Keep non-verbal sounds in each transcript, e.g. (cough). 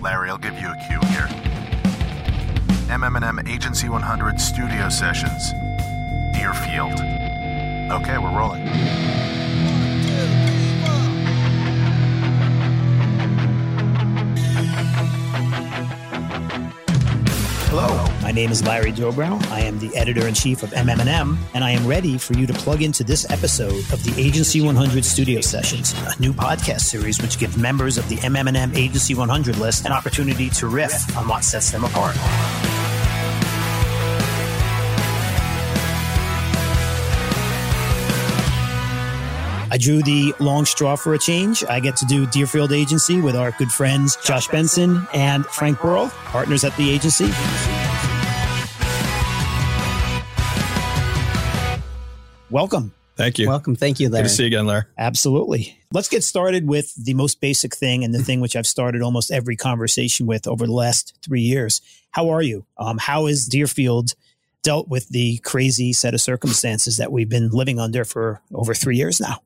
Larry, I'll give you a cue here. MM+M Agency 100 Studio Sessions. Deerfield. Okay, we're rolling. My name is Larry Dobrow. I am the editor in chief of MM+M, and I am ready for you to plug into this episode of the Agency 100 Studio Sessions, a new podcast series which gives members of the MM+M Agency 100 list an opportunity to riff on what sets them apart. I drew the long straw for a change. I get to do Deerfield Agency with our good friends Josh Benson and Frank Burl, partners at the agency. Welcome. Thank you. Welcome. Thank you, Larry. Good to see you again, Larry. Absolutely. Let's get started with the most basic thing and the (laughs) thing which I've started almost every conversation with over the last three years. How are you? Um, how is Deerfield dealt with the crazy set of circumstances that we've been living under for over three years now?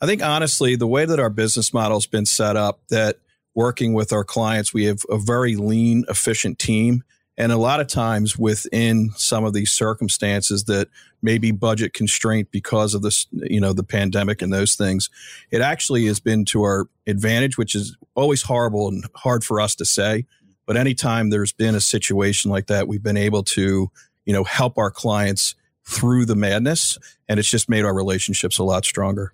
I think honestly, the way that our business model has been set up, that working with our clients, we have a very lean, efficient team. And a lot of times within some of these circumstances that may be budget constraint because of this, you know, the pandemic and those things, it actually has been to our advantage, which is always horrible and hard for us to say. But anytime there's been a situation like that, we've been able to, you know, help our clients through the madness. And it's just made our relationships a lot stronger.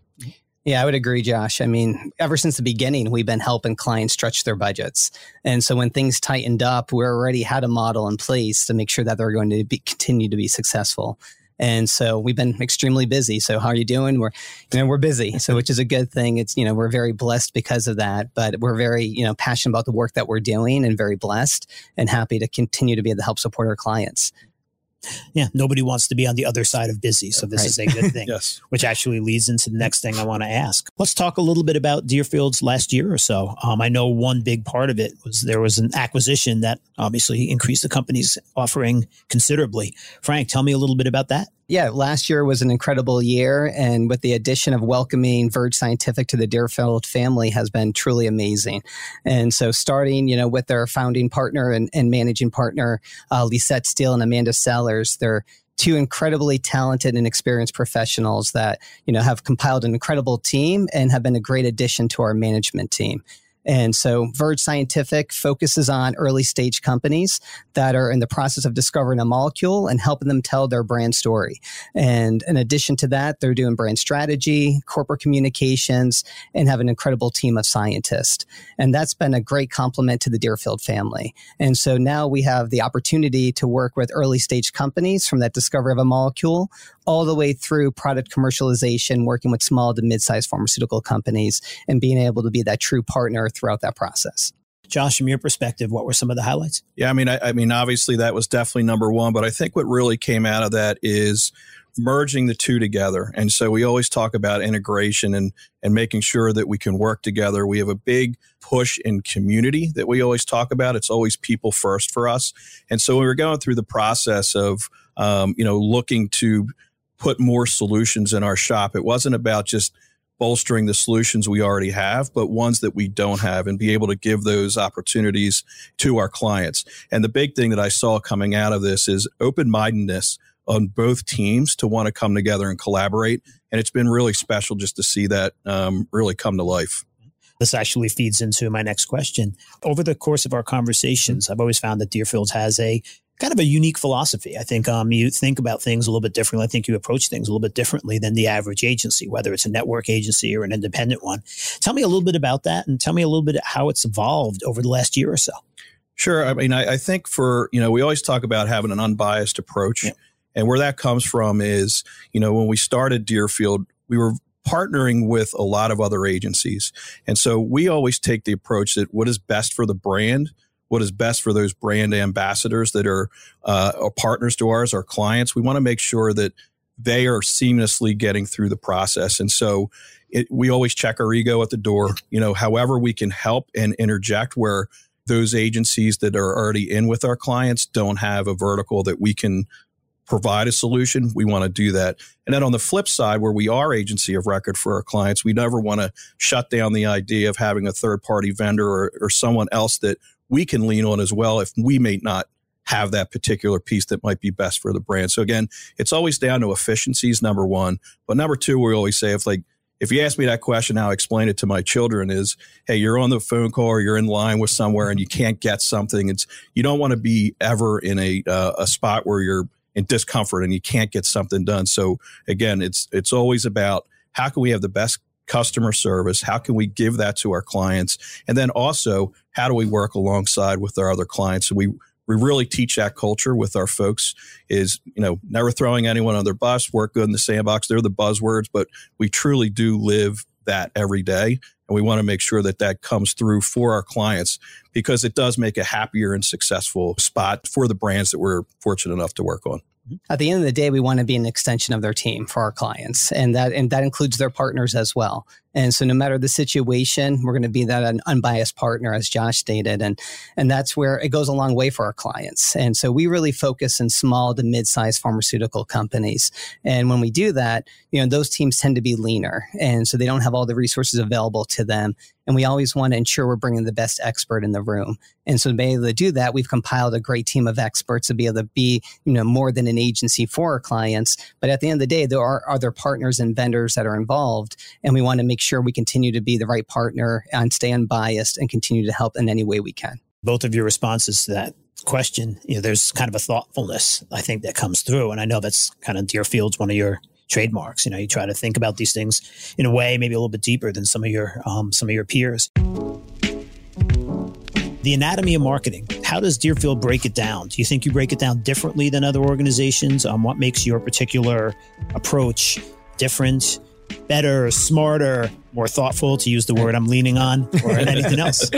Yeah, I would agree, Josh. I mean, ever since the beginning, we've been helping clients stretch their budgets. And so when things tightened up, we already had a model in place to make sure that they're going to be, continue to be successful. And so we've been extremely busy. So how are you doing? We're, you know, we're busy. So (laughs) which is a good thing. It's, you know, we're very blessed because of that, but we're very, you know, passionate about the work that we're doing and very blessed and happy to continue to be able to help support our clients yeah, nobody wants to be on the other side of busy. So this right. is a good (laughs) thing. yes. Which actually leads into the next thing I want to ask. Let's talk a little bit about Deerfield's last year or so. Um, I know one big part of it was there was an acquisition that obviously increased the company's offering considerably. Frank, tell me a little bit about that yeah, last year was an incredible year. And with the addition of welcoming Verge Scientific to the Deerfield family has been truly amazing. And so starting, you know, with their founding partner and, and managing partner, uh, Lisette Steele and Amanda Sellers, they're two incredibly talented and experienced professionals that, you know, have compiled an incredible team and have been a great addition to our management team. And so Verge Scientific focuses on early stage companies that are in the process of discovering a molecule and helping them tell their brand story. And in addition to that, they're doing brand strategy, corporate communications, and have an incredible team of scientists. And that's been a great complement to the Deerfield family. And so now we have the opportunity to work with early stage companies from that discovery of a molecule all the way through product commercialization, working with small to mid-sized pharmaceutical companies and being able to be that true partner throughout that process. Josh, from your perspective, what were some of the highlights? Yeah, I mean, I, I, mean, obviously that was definitely number one, but I think what really came out of that is merging the two together. And so we always talk about integration and and making sure that we can work together. We have a big push in community that we always talk about. It's always people first for us. And so we were going through the process of um, you know looking to put more solutions in our shop. It wasn't about just bolstering the solutions we already have, but ones that we don't have and be able to give those opportunities to our clients. And the big thing that I saw coming out of this is open mindedness on both teams to want to come together and collaborate. And it's been really special just to see that um, really come to life. This actually feeds into my next question. Over the course of our conversations, I've always found that Deerfield has a kind of a unique philosophy. I think um, you think about things a little bit differently. I think you approach things a little bit differently than the average agency, whether it's a network agency or an independent one. Tell me a little bit about that and tell me a little bit how it's evolved over the last year or so. Sure. I mean, I, I think for, you know, we always talk about having an unbiased approach. Yeah. And where that comes from is, you know, when we started Deerfield, we were partnering with a lot of other agencies. And so we always take the approach that what is best for the brand what is best for those brand ambassadors that are, uh, partners to ours, our clients. We want to make sure that they are seamlessly getting through the process. And so it, we always check our ego at the door, you know, however we can help and interject where those agencies that are already in with our clients don't have a vertical that we can provide a solution, we want to do that. And then on the flip side, where we are agency of record for our clients, we never want to shut down the idea of having a third party vendor or, or someone else that we can lean on as well if we may not have that particular piece that might be best for the brand. So again, it's always down to efficiencies, number one. But number two, we always say if like if you ask me that question, how I explain it to my children is, hey, you're on the phone call or you're in line with somewhere and you can't get something. It's you don't want to be ever in a uh, a spot where you're in discomfort and you can't get something done. So again, it's it's always about how can we have the best customer service? How can we give that to our clients? And then also, how do we work alongside with our other clients? So we we really teach that culture with our folks is you know never throwing anyone on their bus work good in the sandbox they're the buzzwords but we truly do live that every day and we want to make sure that that comes through for our clients because it does make a happier and successful spot for the brands that we're fortunate enough to work on Mm-hmm. at the end of the day we want to be an extension of their team for our clients and that and that includes their partners as well and so no matter the situation, we're going to be that an unbiased partner, as Josh stated. And, and that's where it goes a long way for our clients. And so we really focus in small to mid-sized pharmaceutical companies. And when we do that, you know, those teams tend to be leaner. And so they don't have all the resources available to them. And we always want to ensure we're bringing the best expert in the room. And so to be able to do that, we've compiled a great team of experts to be able to be, you know, more than an agency for our clients. But at the end of the day, there are other partners and vendors that are involved. And we want to make sure we continue to be the right partner and stay unbiased and continue to help in any way we can. Both of your responses to that question, you know, there's kind of a thoughtfulness I think that comes through. And I know that's kind of Deerfield's one of your trademarks. You know, you try to think about these things in a way maybe a little bit deeper than some of your um, some of your peers. The anatomy of marketing. How does Deerfield break it down? Do you think you break it down differently than other organizations? Um, what makes your particular approach different? Better, smarter, more thoughtful to use the word I'm leaning on or (laughs) anything else?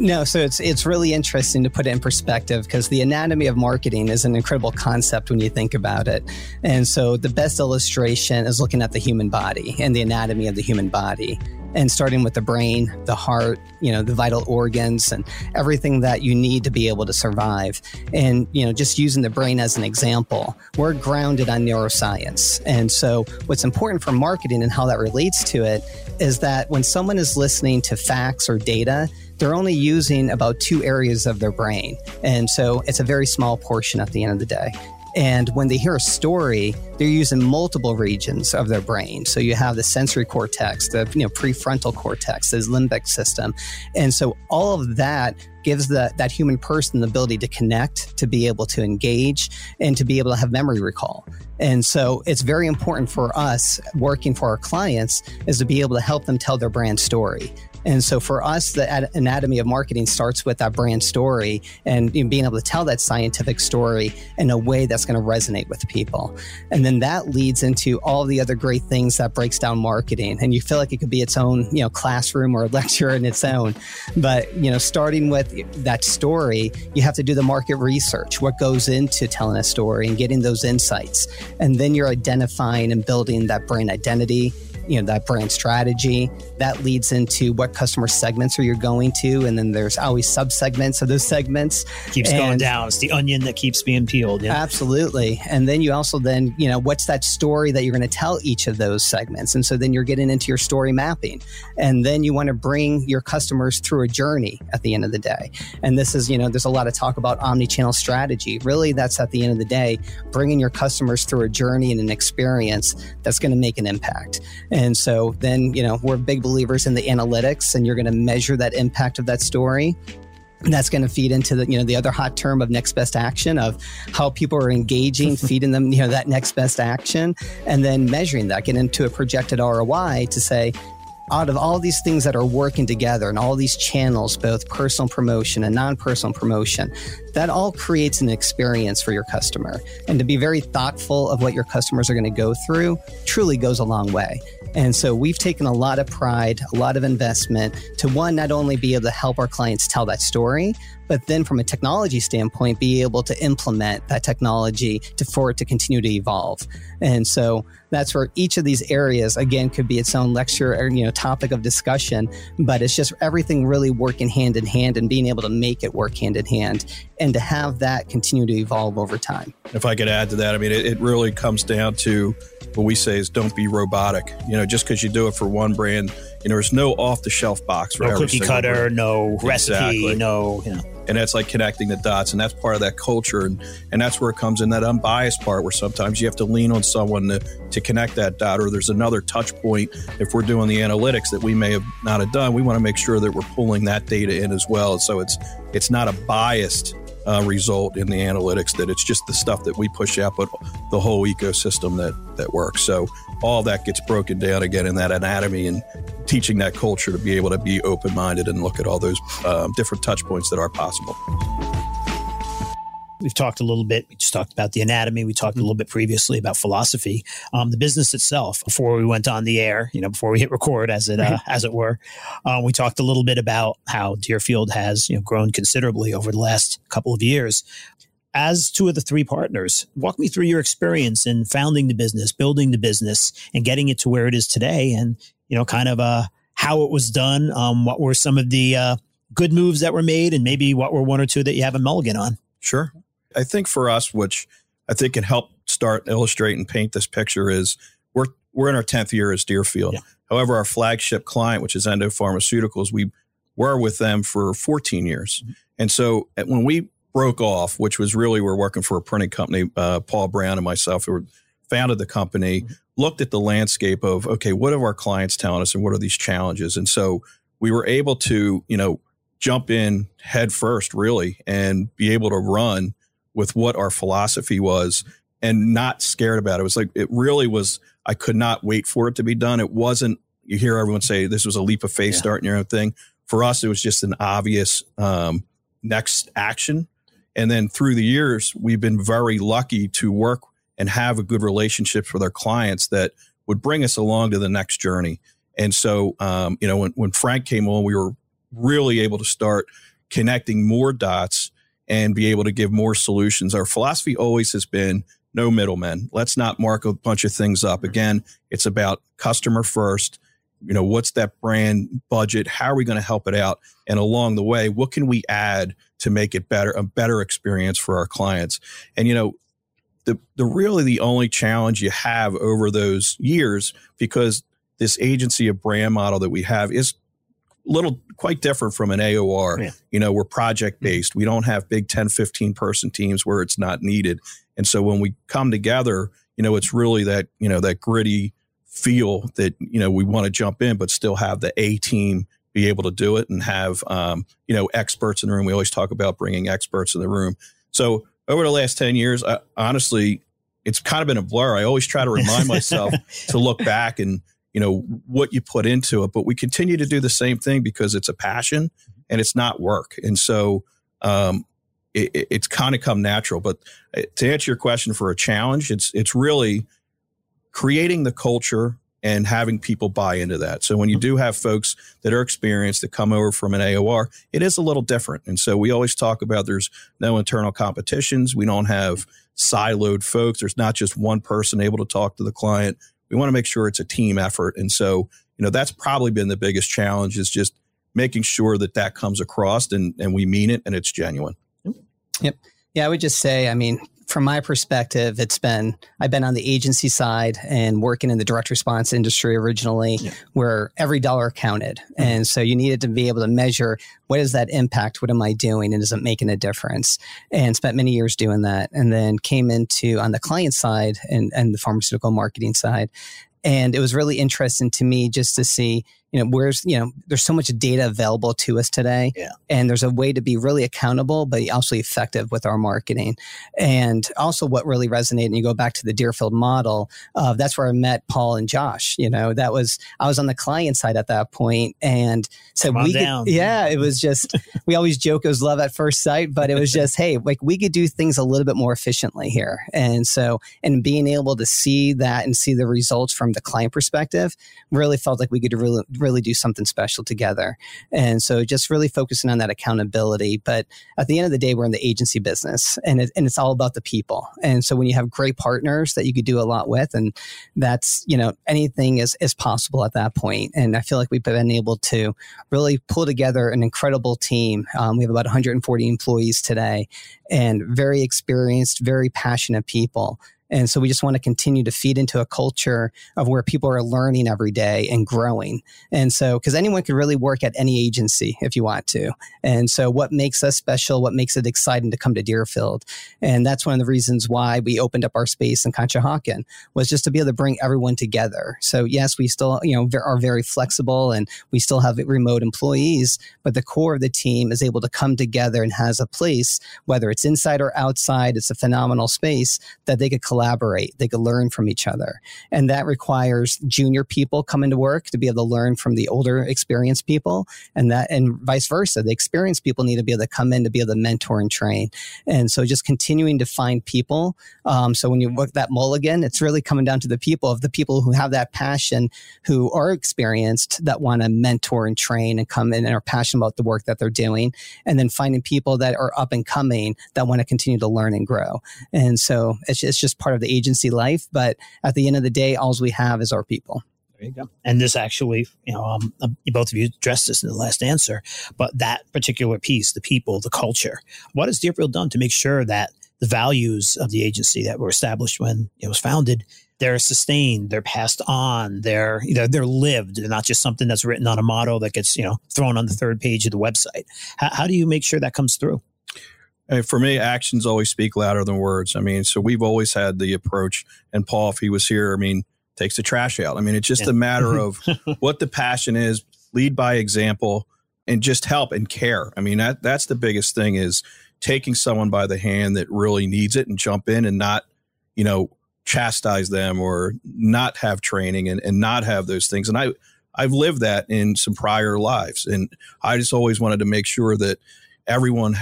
no, so it's it's really interesting to put it in perspective because the anatomy of marketing is an incredible concept when you think about it. And so the best illustration is looking at the human body and the anatomy of the human body and starting with the brain, the heart, you know, the vital organs and everything that you need to be able to survive. And, you know, just using the brain as an example, we're grounded on neuroscience. And so what's important for marketing and how that relates to it is that when someone is listening to facts or data, they're only using about two areas of their brain. And so it's a very small portion at the end of the day. And when they hear a story, they're using multiple regions of their brain. So you have the sensory cortex, the you know prefrontal cortex, the limbic system, and so all of that gives the, that human person the ability to connect, to be able to engage, and to be able to have memory recall. And so it's very important for us working for our clients is to be able to help them tell their brand story. And so for us, the anatomy of marketing starts with that brand story and you know, being able to tell that scientific story in a way that's going to resonate with people. And then that leads into all the other great things that breaks down marketing. And you feel like it could be its own, you know, classroom or (laughs) lecture in its own. But, you know, starting with that story, you have to do the market research, what goes into telling a story and getting those insights. And then you're identifying and building that brand identity you know that brand strategy. That leads into what customer segments are you going to and then there's always sub segments of those segments. Keeps and going down. It's the onion that keeps being peeled yeah. absolutely. And then you also then you know what's that story that you're going to tell each of those segments? And so then you're getting into your story mapping. And then you want to bring your customers through a journey at the end of the day. And this is you know there's a lot of talk about omni-channel strategy. Really that's at the end of the day bringing your customers through a journey and an experience that's going to make an impact. and so then, you know, we're big believers in the analytics and you're going to measure that impact of that story. And that's going to feed into the you know the other hot term of next best action of how people are engaging, (laughs) feeding them you know that next best action, and then measuring that, get into a projected ROI to say, out of all these things that are working together and all these channels, both personal promotion and non personal promotion, that all creates an experience for your customer. And to be very thoughtful of what your customers are going to go through truly goes a long way. And so we've taken a lot of pride, a lot of investment to one, not only be able to help our clients tell that story, but then from a technology standpoint, be able to implement that technology to, for it to continue to evolve. And so that's where each of these areas, again, could be its own lecture or, you know, topic of discussion, but it's just everything really working hand in hand and being able to make it work hand in hand and to have that continue to evolve over time. If I could add to that, I mean, it, it really comes down to what we say is don't be robotic. You know, just because you do it for one brand, You know, there's no off the shelf box for no every cookie cutter, brand. no recipe, Exactly. no, you know. And that's like connecting the dots and that's part of that culture and and that's where it comes in that unbiased part where sometimes you have to lean on someone to, to connect that dot or there's another touch point. If we're doing the analytics that we may have not have done we want to make sure that we're pulling that data in as well. So it's it's not a biased uh, result in the analytics that it's just the stuff that we push out but the whole ecosystem that that works. So all that gets broken down again in that anatomy and teaching that culture to be able to be open-minded and look at all those um, different touch points that are possible We've talked a little bit. We just talked about the anatomy. We talked a little bit previously about philosophy. Um, the business itself, before we went on the air, you know, before we hit record, as it uh, as it were, uh, we talked a little bit about how Deerfield has you know grown considerably over the last couple of years. As two of the three partners, walk me through your experience in founding the business, building the business, and getting it to where it is today, and you know, kind of uh, how it was done. Um, what were some of the uh, good moves that were made, and maybe what were one or two that you have a mulligan on? Sure. I think for us, which I think can help start illustrate and paint this picture, is we're we're in our tenth year as Deerfield. Yeah. However, our flagship client, which is Endo Pharmaceuticals, we were with them for 14 years, and so uh, when we broke off, which was really we're working for a printing company, uh, Paul Brown and myself, who were, founded the company, looked at the landscape of okay, what are our clients telling us, and what are these challenges, and so we were able to, you know, jump in head first, really, and be able to run with what our philosophy was and not scared about it. It was like, it really was, I could not wait for it to be done. It wasn't, you hear everyone say this was a leap of faith Yeah. starting your own thing. For us, it was just an obvious um, next action. And then through the years, we've been very lucky to work and have a good relationships with our clients that would bring us along to the next journey. And so, um, you know, when, when Frank came on, we were really able to start connecting more dots and be able to give more solutions. Our philosophy always has been no middlemen. Let's not mark a bunch of things up. Mm-hmm. Again, it's about customer first. You know, what's that brand budget? How are we going to help it out? And along the way, what can we add to make it better, a better experience for our clients? And, you know, the, the really the only challenge you have over those years, because this agency of brand model that we have is little quite different from an AOR. Yeah. You know, we're project based. We don't have big 10, 15 person teams where it's not needed. And so when we come together, you know, it's really that, you know, that gritty feel that, you know, we want to jump in, but still have the A team be able to do it and have, um, you know, experts in the room. We always talk about bringing experts in the room. So over the last 10 years, I, honestly, it's kind of been a blur. I always try to remind myself (laughs) to look back and, you know what you put into it but we continue to do the same thing because it's a passion and it's not work. And so um, it, it- it's kind of come natural. But uh, to answer your question for a challenge it's it's really creating the culture and having people buy into that. So when you do have folks that are experienced that come over from an aor it is a little different. And so we always talk about there's no internal competitions. We don't have siloed folks. There's not just one person able to talk to the client we want to make sure it's a team effort and so you know that's probably been the biggest challenge is just making sure that that comes across and and we mean it and it's genuine Yep. Yeah, I would just say, I mean, from my perspective, it's been I've been on the agency side and working in the direct response industry originally, Yeah. where every dollar counted, mm-hmm. and so you needed to be able to measure what is that impact, what am I doing, and is it making a difference? And spent many years doing that, and then came into on the client side and and the pharmaceutical marketing side, and it was really interesting to me just to see you know where's you know there's so much data available to us today. Yeah. and there's a way to be really accountable but also effective with our marketing. And also what really resonated and you go back to the deerfield model uh, that's where i met paul and josh you know that was i was on the client side at that point and said Come on we could, yeah it was just (laughs) we always joke it was love at first sight but it was just hey like we could do things a little bit more efficiently here. And so and being able to see that and see the results from the client perspective really felt like we could really really do something special together. And so just really focusing on that accountability. But at the end of the day we're in the agency business and, it, and it's all about the people. And so when you have great partners that you could do a lot with and that's you know anything is, is possible at that point. and i feel like we've been able to really pull together an incredible team. Um, we have about 140 employees today and very experienced very passionate people And so we just want to continue to feed into a culture of where people are learning every day and growing. And so, because anyone can really work at any agency if you want to. And so, what makes us special, what makes it exciting to come to Deerfield? And that's one of the reasons why we opened up our space in Conshohocken was just to be able to bring everyone together. So, yes, we still, you know, are very flexible and we still have remote employees, but the core of the team is able to come together and has a place, whether it's inside or outside, it's a phenomenal space that they could collaborate, they could learn from each other. And that requires junior people coming to work to be able to learn from the older experienced people and that and vice versa. The experienced people need to be able to come in to be able to mentor and train. And so just continuing to find people. Um, so when you look that mulligan, it's really coming down to the people of the people who have that passion, who are experienced that want to mentor and train and come in and are passionate about the work that they're doing. And then finding people that are up and coming that want to continue to learn and grow. And so it's, it's just part of the agency life. But at the end of the day, all we have is our people. There you go. And this actually, you know, um, uh, both of you addressed this in the last answer, but that particular piece, the people, the culture, what has Deerfield done to make sure that the values of the agency that were established when it was founded, they're sustained, they're passed on, they're you know, they're lived, they're not just something that's written on a motto that gets you know thrown on the third page of the website. How, how do you make sure that comes through? For me, actions always speak louder than words. I mean, so we've always had the approach, and Paul, if he was here, I mean, takes the trash out. I mean, it's just yeah. a matter of (laughs) what the passion is, lead by example, and just help and care. I mean, that that's the biggest thing is taking someone by the hand that really needs it and jump in and not, you know, chastise them or not have training and, and not have those things. And I I've lived that in some prior lives. And I just always wanted to make sure that everyone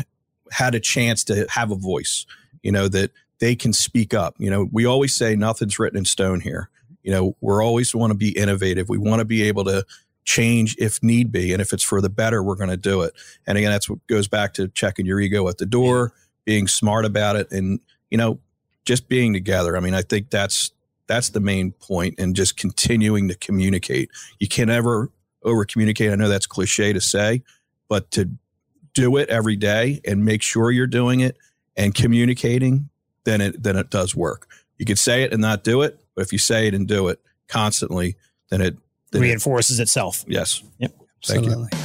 had a chance to have a voice, you know, that they can speak up. You know, we always say nothing's written in stone here. You know, we're always want to be innovative. We want to be able to change if need be. And if it's for the better, we're going to do it. And again, that's what goes back to checking your ego at the door, being smart about it, and, you know, just being together. I mean, I think that's that's the main point and just continuing to communicate. You can never over communicate. I know that's cliche to say, but to do it every day and make sure you're doing it and communicating, then it then it does work. You could say it and not do it, but if you say it and do it constantly, then it then reinforces it, itself. Yes. Yep. Thank Absolutely. you.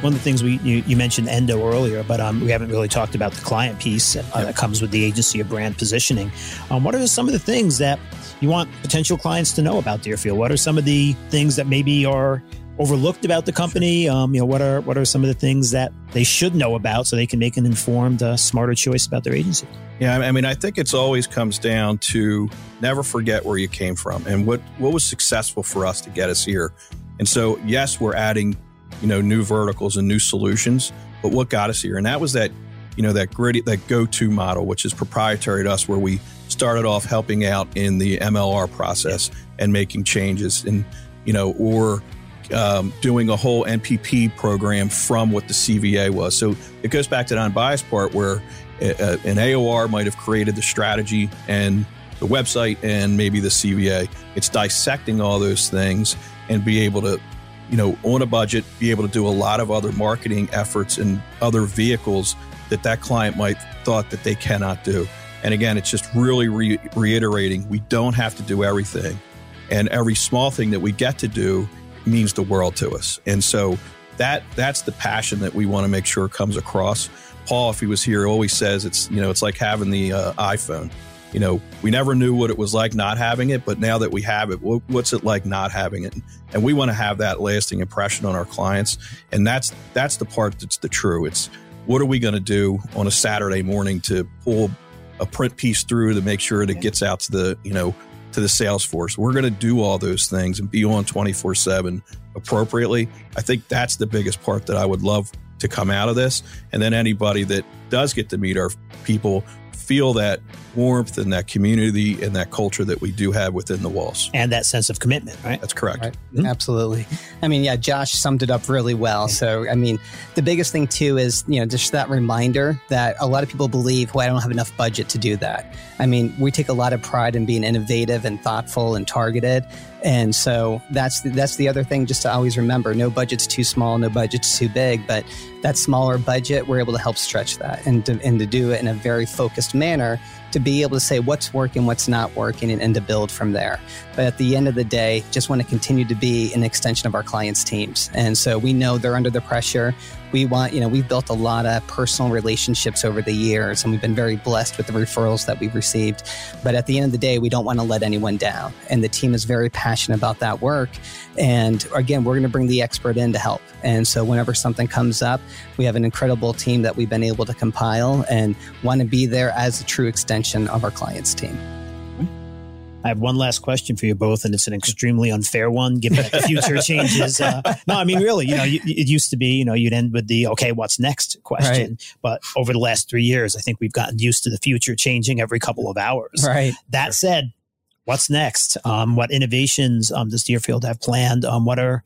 One of the things we you, you mentioned Endo earlier, but um, we haven't really talked about the client piece uh, yep. that comes with the agency of brand positioning. Um, what are some of the things that you want potential clients to know about Deerfield? What are some of the things that maybe are overlooked about the company? Um, you know, what are what are some of the things that they should know about so they can make an informed, uh, smarter choice about their agency? Yeah, I mean, I think it's always comes down to never forget where you came from and what what was successful for us to get us here. And so, yes, we're adding, you know, new verticals and new solutions, but what got us here? And that was that, you know, that gritty, that go-to model, which is proprietary to us, where we started off helping out in the MLR process and making changes, and you know, or um, doing a whole NPP program from what the CVA was. So it goes back to the unbiased part where a, uh, uh, an AOR might have created the strategy and the website and maybe the CVA. It's dissecting all those things and be able to, you know, on a budget, be able to do a lot of other marketing efforts and other vehicles that that client might thought that they cannot do. And again, it's just really re- reiterating we don't have to do everything. And every small thing that we get to do means the world to us. And so that that's the passion that we want to make sure comes across. Paul, if he was here, always says it's you know it's like having the uh, iPhone. You know, we never knew what it was like not having it, but now that we have it, what's it like not having it? And we want to have that lasting impression on our clients, and that's that's the part that's the true. It's what are we going to do on a Saturday morning to pull a print piece through to make sure that it gets out to the you know to the sales force. We're going to do all those things and be on 24 7 appropriately. I think that's the biggest part that I would love to come out of this. And then anybody that does get to meet our people feel that warmth and that community and that culture that we do have within the walls. And that sense of commitment, right? That's correct. Right. Mm-hmm. Absolutely. I mean, yeah, Josh summed it up really well. So, I mean, the biggest thing too is, you know, just that reminder that a lot of people believe, well, I don't have enough budget to do that. I mean, we take a lot of pride in being innovative and thoughtful and targeted. And so that's the, that's the other thing just to always remember no budget's too small, no budget's too big, but that smaller budget, we're able to help stretch that and to, and to do it in a very focused manner to be able to say what's working, what's not working, and, and to build from there. But at the end of the day, just want to continue to be an extension of our clients' teams. And so we know they're under the pressure. We want, you know, we've built a lot of personal relationships over the years, and we've been very blessed with the referrals that we've received. But at the end of the day, we don't want to let anyone down. And the team is very passionate about that work. And again, we're going to bring the expert in to help. And so whenever something comes up, we have an incredible team that we've been able to compile and want to be there as a true extension of our clients' team. I have one last question for you both, and it's an extremely unfair one, given that the future (laughs) changes. Uh, no, I mean, really, you know, it used to be, you know, you'd end with the okay, what's next question. Right. But over the last three years, I think we've gotten used to the future changing every couple of hours. Right. That said, what's next? Um, what innovations um, does Deerfield have planned? Um, what are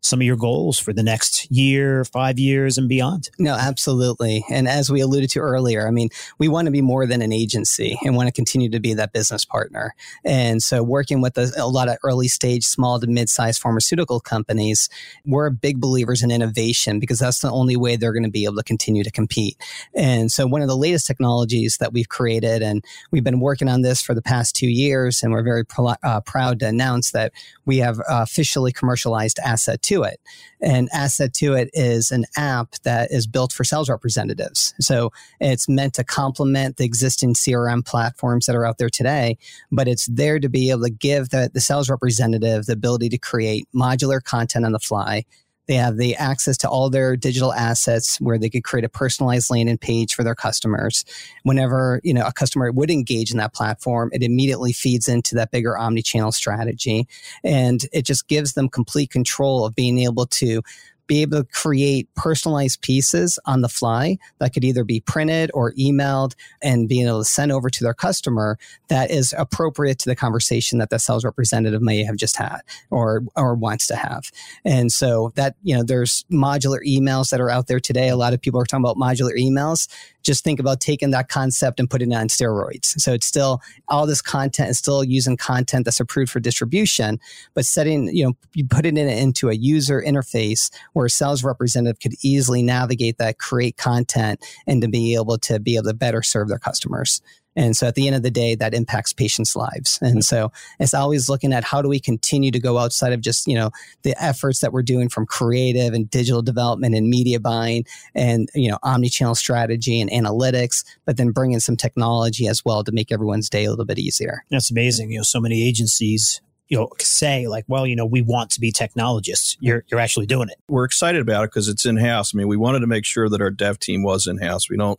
some of your goals for the next year, five years, and beyond. No, absolutely. And as we alluded to earlier, I mean, we want to be more than an agency and want to continue to be that business partner. And so, working with a, a lot of early stage, small to mid sized pharmaceutical companies, we're big believers in innovation because that's the only way they're going to be able to continue to compete. And so, one of the latest technologies that we've created, and we've been working on this for the past two years, and we're very uh, proud to announce that we have officially commercialized Asset to it. And Asset to it is an app that is built for sales representatives. So it's meant to complement the existing CRM platforms that are out there today, but it's there to be able to give the, the sales representative the ability to create modular content on the fly they have the access to all their digital assets where they could create a personalized landing page for their customers. Whenever, you know, a customer would engage in that platform, it immediately feeds into that bigger omni-channel strategy. And it just gives them complete control of being able to be able to create personalized pieces on the fly that could either be printed or emailed and being able to send over to their customer that is appropriate to the conversation that the sales representative may have just had or or wants to have. And so that, you know, there's modular emails that are out there today. A lot of people are talking about modular emails just think about taking that concept and putting it on steroids. So it's still all this content is still using content that's approved for distribution, but setting, you know, you put it in, into a user interface where a sales representative could easily navigate that, create content, and to be able to be able to better serve their customers. And so at the end of the day, that impacts patients' lives. And so it's always looking at how do we continue to go outside of just, you know, the efforts that we're doing from creative and digital development and media buying and, you know, omni-channel strategy and analytics, but then bring in some technology as well to make everyone's day a little bit easier. That's amazing. You know, so many agencies you know say like well you know we want to be technologists you're you're actually doing it we're excited about it because it's in house i mean we wanted to make sure that our dev team was in house we don't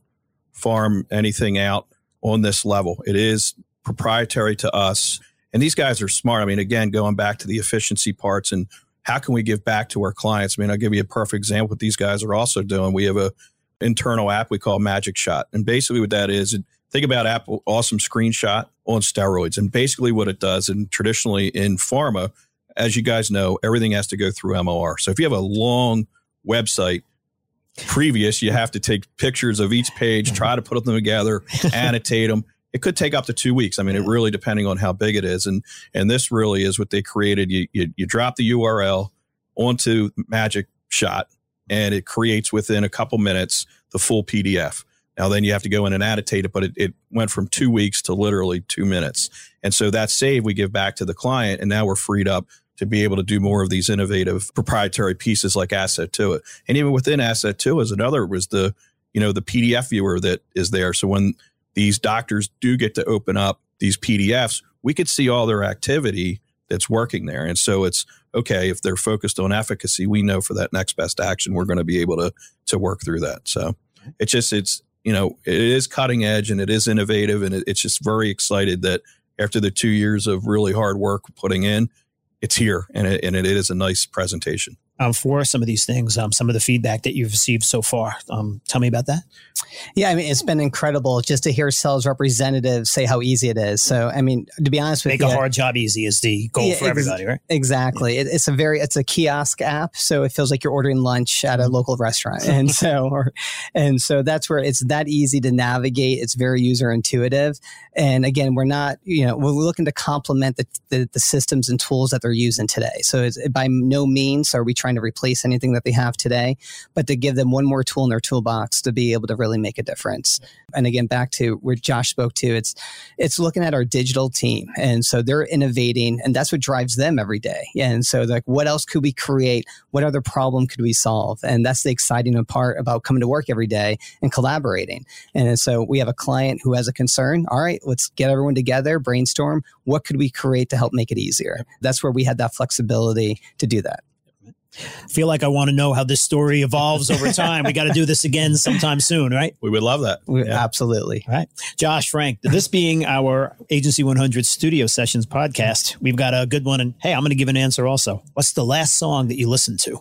farm anything out on this level. It is proprietary to us. And these guys are smart. I mean, again, going back to the efficiency parts and how can we give back to our clients? I mean, I'll give you a perfect example what these guys are also doing. We have a internal app we call Magic Shot. And basically what that is, think about Apple Awesome Screenshot on steroids. And basically what it does, and traditionally in pharma, as you guys know, everything has to go through MLR. So if you have a long website, previous, you have to take pictures of each page, try to put them together, (laughs) annotate them. It could take up to two weeks. I mean, it really depending on how big it is. And and this really is what they created. You you, you drop the URL onto Magic Shot, and it creates within a couple minutes the full PDF. Now then you have to go in and annotate it, but it, it went from two weeks to literally two minutes. And so that save we give back to the client, and now we're freed up to be able to do more of these innovative proprietary pieces like Asset to it. And even within Asset to is another was the, you know, the PDF viewer that is there. So when these doctors do get to open up these PDFs, we could see all their activity that's working there. And so it's okay if they're focused on efficacy, we know for that next best action, we're going to be able to to work through that. So it's just it's you know it is cutting edge and it is innovative and it, it's just very excited that after the two years of really hard work putting in, it's here and it, and it is a nice presentation. Um, for some of these things, um, some of the feedback that you've received so far. Um, tell me about that. Yeah, I mean, it's been incredible just to hear sales representatives say how easy it is. So, I mean, to be honest with Make you, make a hard job easy is the goal Yeah, for everybody, right? Exactly. It, it's a very it's a kiosk app, so it feels like you're ordering lunch at a local restaurant, (laughs) and so or, and so that's where it's that easy to navigate. It's very user intuitive, and again, we're not you know we're looking to complement the, the, the systems and tools that they're using today. So it's, by no means are we trying to replace anything that they have today, but to give them one more tool in their toolbox to be able to really make a difference. And again, back to where Josh spoke to, it's it's looking at our digital team, and so they're innovating, and that's what drives them every day. And so, like, what else could we create? What other problem could we solve? And that's the exciting part about coming to work every day and collaborating. And so, we have a client who has a concern. All right, let's get everyone together, brainstorm. What could we create to help make it easier? That's where we had that flexibility to do that. Feel like I want to know how this story evolves over time. we got to do this again sometime soon, right? We would love that. We- Yeah. Absolutely. All right. Josh, Frank, this being our Agency 100 Studio Sessions podcast, we've got a good one. And hey, I'm going to give an answer also. What's the last song that you listened to?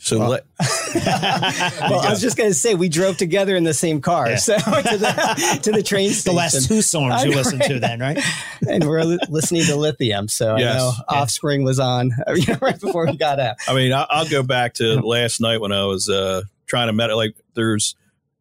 So Well- let, (laughs) Well, I was just going to say we drove together in the same car, Yeah. so (laughs) to the to the train the last two songs you listened to then, right? (laughs) and we're li- listening to Lithium. So Yes. I know Yeah. Offspring was on you know, right before we got out. I mean, I, I'll go back to last night when I was uh, trying to met. Like, there's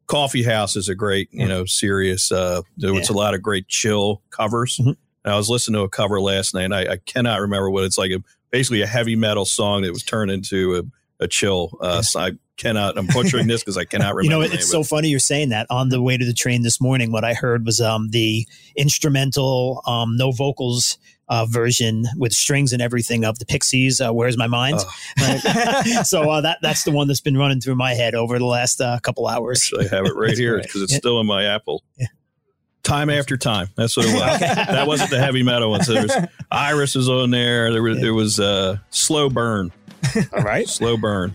Coffee House is a great, you know, Sirius. Uh, there was a lot of great chill covers. Mhm. And I was listening to a cover last night, and I, I cannot remember what it's like. A, basically, a heavy metal song that was turned into a, a chill. Uh, so I cannot. I'm butchering this because I cannot remember. (laughs) You know, it's so funny you're saying that. On the way to the train this morning, what I heard was um, the instrumental, um, no vocals uh, version with strings and everything of the Pixies. Uh, Where's my mind? Oh. (laughs) so uh, that that's the one that's been running through my head over the last uh, couple hours. Actually, I have it right here because it's Yeah. still in my Apple. Yeah. Time after time. That's what it was. (laughs) that wasn't the heavy metal one. So there was Iris was on there. There was there was uh, slow burn. All right, (laughs) slow burn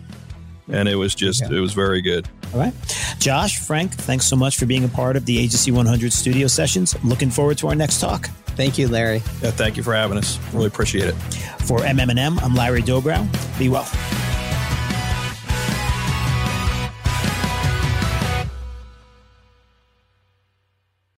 and it was just it was very good all right. Josh, Frank, thanks so much for being a part of the Agency 100 studio sessions. Looking forward to our next talk. Thank you, Larry. yeah, thank you for having us really appreciate it For MM+M, I'm Larry Dobrow. Be well.